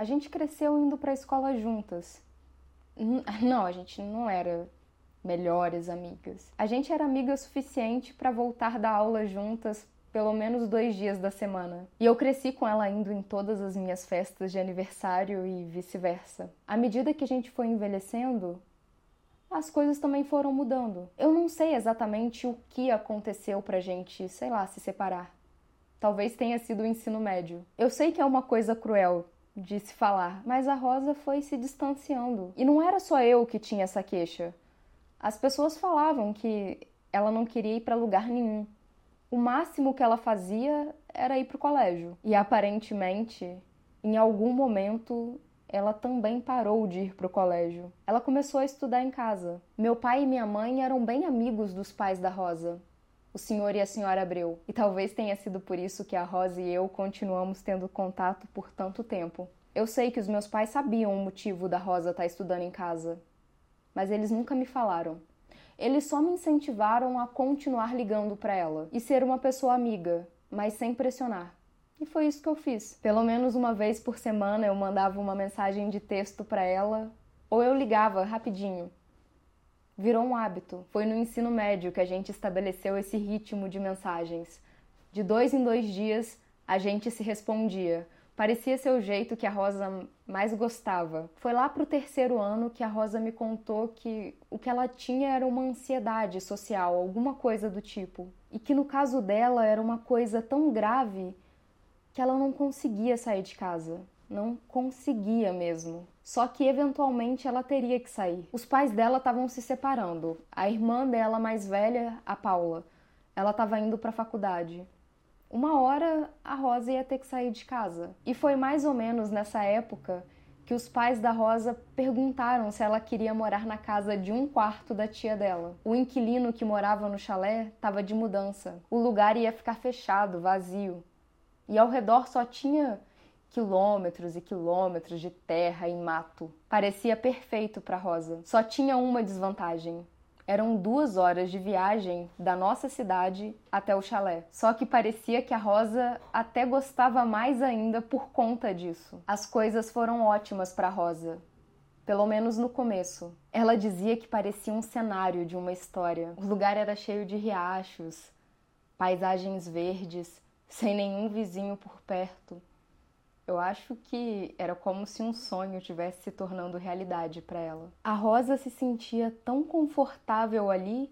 A gente cresceu indo para a escola juntas. Não, a gente não era melhores amigas. A gente era amiga suficiente para voltar da aula juntas pelo menos dois dias da semana. E eu cresci com ela indo em todas as minhas festas de aniversário e vice-versa. À medida que a gente foi envelhecendo, as coisas também foram mudando. Eu não sei exatamente o que aconteceu pra gente, sei lá, se separar. Talvez tenha sido o ensino médio. Eu sei que é uma coisa cruel de se falar, mas a Rosa foi se distanciando. E não era só eu que tinha essa queixa. As pessoas falavam que ela não queria ir para lugar nenhum. O máximo que ela fazia era ir para o colégio. E aparentemente, em algum momento, ela também parou de ir para o colégio. Ela começou a estudar em casa. Meu pai e minha mãe eram bem amigos dos pais da Rosa, o senhor e a senhora Abreu. E talvez tenha sido por isso que a Rosa e eu continuamos tendo contato por tanto tempo. Eu sei que os meus pais sabiam o motivo da Rosa estar estudando em casa, mas eles nunca me falaram. Eles só me incentivaram a continuar ligando para ela e ser uma pessoa amiga, mas sem pressionar. E foi isso que eu fiz. Pelo menos uma vez por semana eu mandava uma mensagem de texto para ela ou eu ligava rapidinho. Virou um hábito. Foi no ensino médio que a gente estabeleceu esse ritmo de mensagens. De dois em dois dias a gente se respondia Parecia ser o jeito que a Rosa mais gostava. Foi lá pro terceiro ano que a Rosa me contou que o que ela tinha era uma ansiedade social, alguma coisa do tipo. E que no caso dela era uma coisa tão grave que ela não conseguia sair de casa. Não conseguia mesmo. Só que eventualmente ela teria que sair. Os pais dela estavam se separando. A irmã dela mais velha, a Paula, ela estava indo para a faculdade uma hora a Rosa ia ter que sair de casa. E foi mais ou menos nessa época que os pais da Rosa perguntaram se ela queria morar na casa de um quarto da tia dela. O inquilino que morava no chalé estava de mudança. O lugar ia ficar fechado, vazio. E ao redor só tinha quilômetros e quilômetros de terra e mato. Parecia perfeito para Rosa. Só tinha uma desvantagem. Eram duas horas de viagem da nossa cidade até o chalé. Só que parecia que a Rosa até gostava mais ainda por conta disso. As coisas foram ótimas para Rosa, pelo menos no começo. Ela dizia que parecia um cenário de uma história. O lugar era cheio de riachos, paisagens verdes, sem nenhum vizinho por perto. Eu acho que era como se um sonho estivesse se tornando realidade para ela. A Rosa se sentia tão confortável ali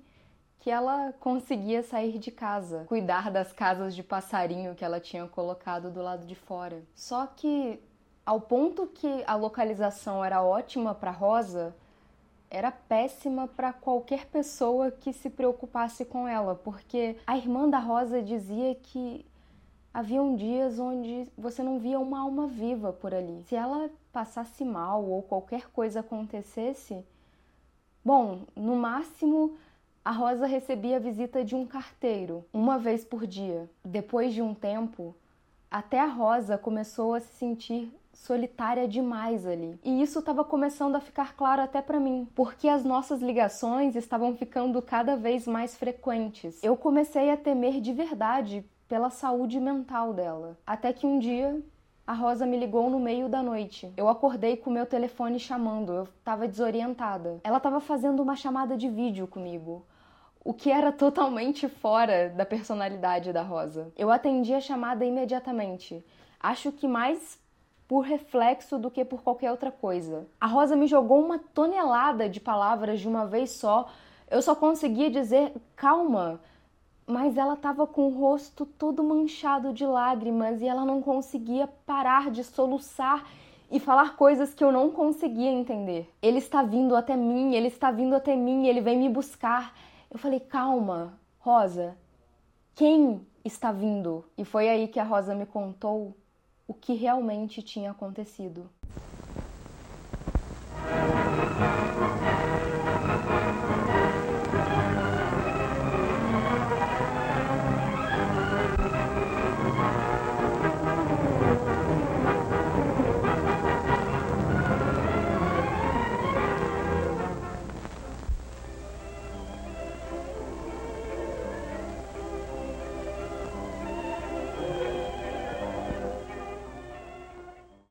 que ela conseguia sair de casa, cuidar das casas de passarinho que ela tinha colocado do lado de fora. Só que ao ponto que a localização era ótima para Rosa, era péssima para qualquer pessoa que se preocupasse com ela, porque a irmã da Rosa dizia que Haviam dias onde você não via uma alma viva por ali. Se ela passasse mal ou qualquer coisa acontecesse, bom, no máximo a Rosa recebia a visita de um carteiro uma vez por dia. Depois de um tempo, até a Rosa começou a se sentir solitária demais ali. E isso estava começando a ficar claro até para mim, porque as nossas ligações estavam ficando cada vez mais frequentes. Eu comecei a temer de verdade pela saúde mental dela. Até que um dia a Rosa me ligou no meio da noite. Eu acordei com meu telefone chamando, eu estava desorientada. Ela estava fazendo uma chamada de vídeo comigo, o que era totalmente fora da personalidade da Rosa. Eu atendi a chamada imediatamente. Acho que mais por reflexo do que por qualquer outra coisa. A Rosa me jogou uma tonelada de palavras de uma vez só. Eu só conseguia dizer calma, mas ela estava com o rosto todo manchado de lágrimas e ela não conseguia parar de soluçar e falar coisas que eu não conseguia entender. Ele está vindo até mim, ele está vindo até mim, ele vem me buscar. Eu falei: "Calma, Rosa. Quem está vindo?" E foi aí que a Rosa me contou o que realmente tinha acontecido.